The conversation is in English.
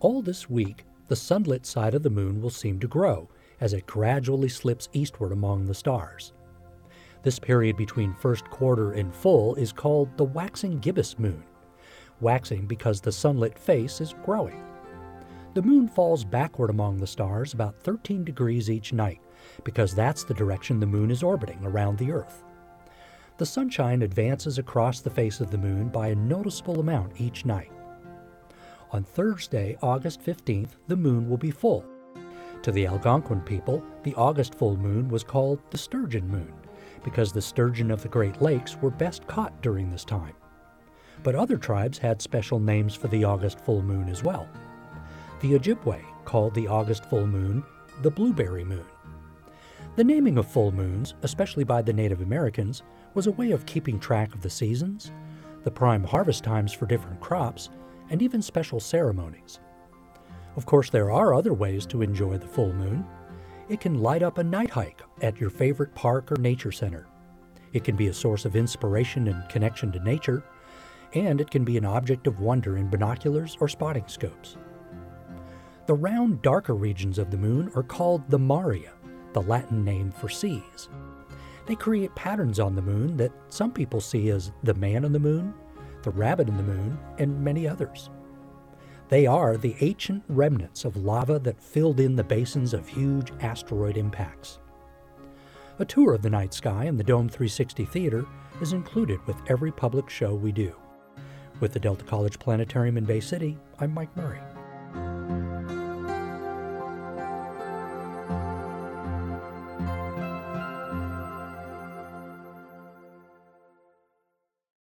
All this week, the sunlit side of the moon will seem to grow as it gradually slips eastward among the stars. This period between first quarter and full is called the waxing gibbous moon, waxing because the sunlit face is growing. The moon falls backward among the stars about 13 degrees each night because that's the direction the moon is orbiting around the Earth. The sunshine advances across the face of the moon by a noticeable amount each night. On Thursday, August 15th, the moon will be full. To the Algonquin people, the August full moon was called the sturgeon moon because the sturgeon of the Great Lakes were best caught during this time. But other tribes had special names for the August full moon as well. The Ojibwe called the August full moon the blueberry moon. The naming of full moons, especially by the Native Americans, was a way of keeping track of the seasons, the prime harvest times for different crops, and even special ceremonies. Of course, there are other ways to enjoy the full moon. It can light up a night hike at your favorite park or nature center. It can be a source of inspiration and connection to nature, and it can be an object of wonder in binoculars or spotting scopes. The round, darker regions of the moon are called the maria, the Latin name for seas. They create patterns on the moon that some people see as the man on the moon the rabbit in the moon, and many others. They are the ancient remnants of lava that filled in the basins of huge asteroid impacts. A tour of the night sky in the Dome 360 Theater is included with every public show we do. With the Delta College Planetarium in Bay City, I'm Mike Murray.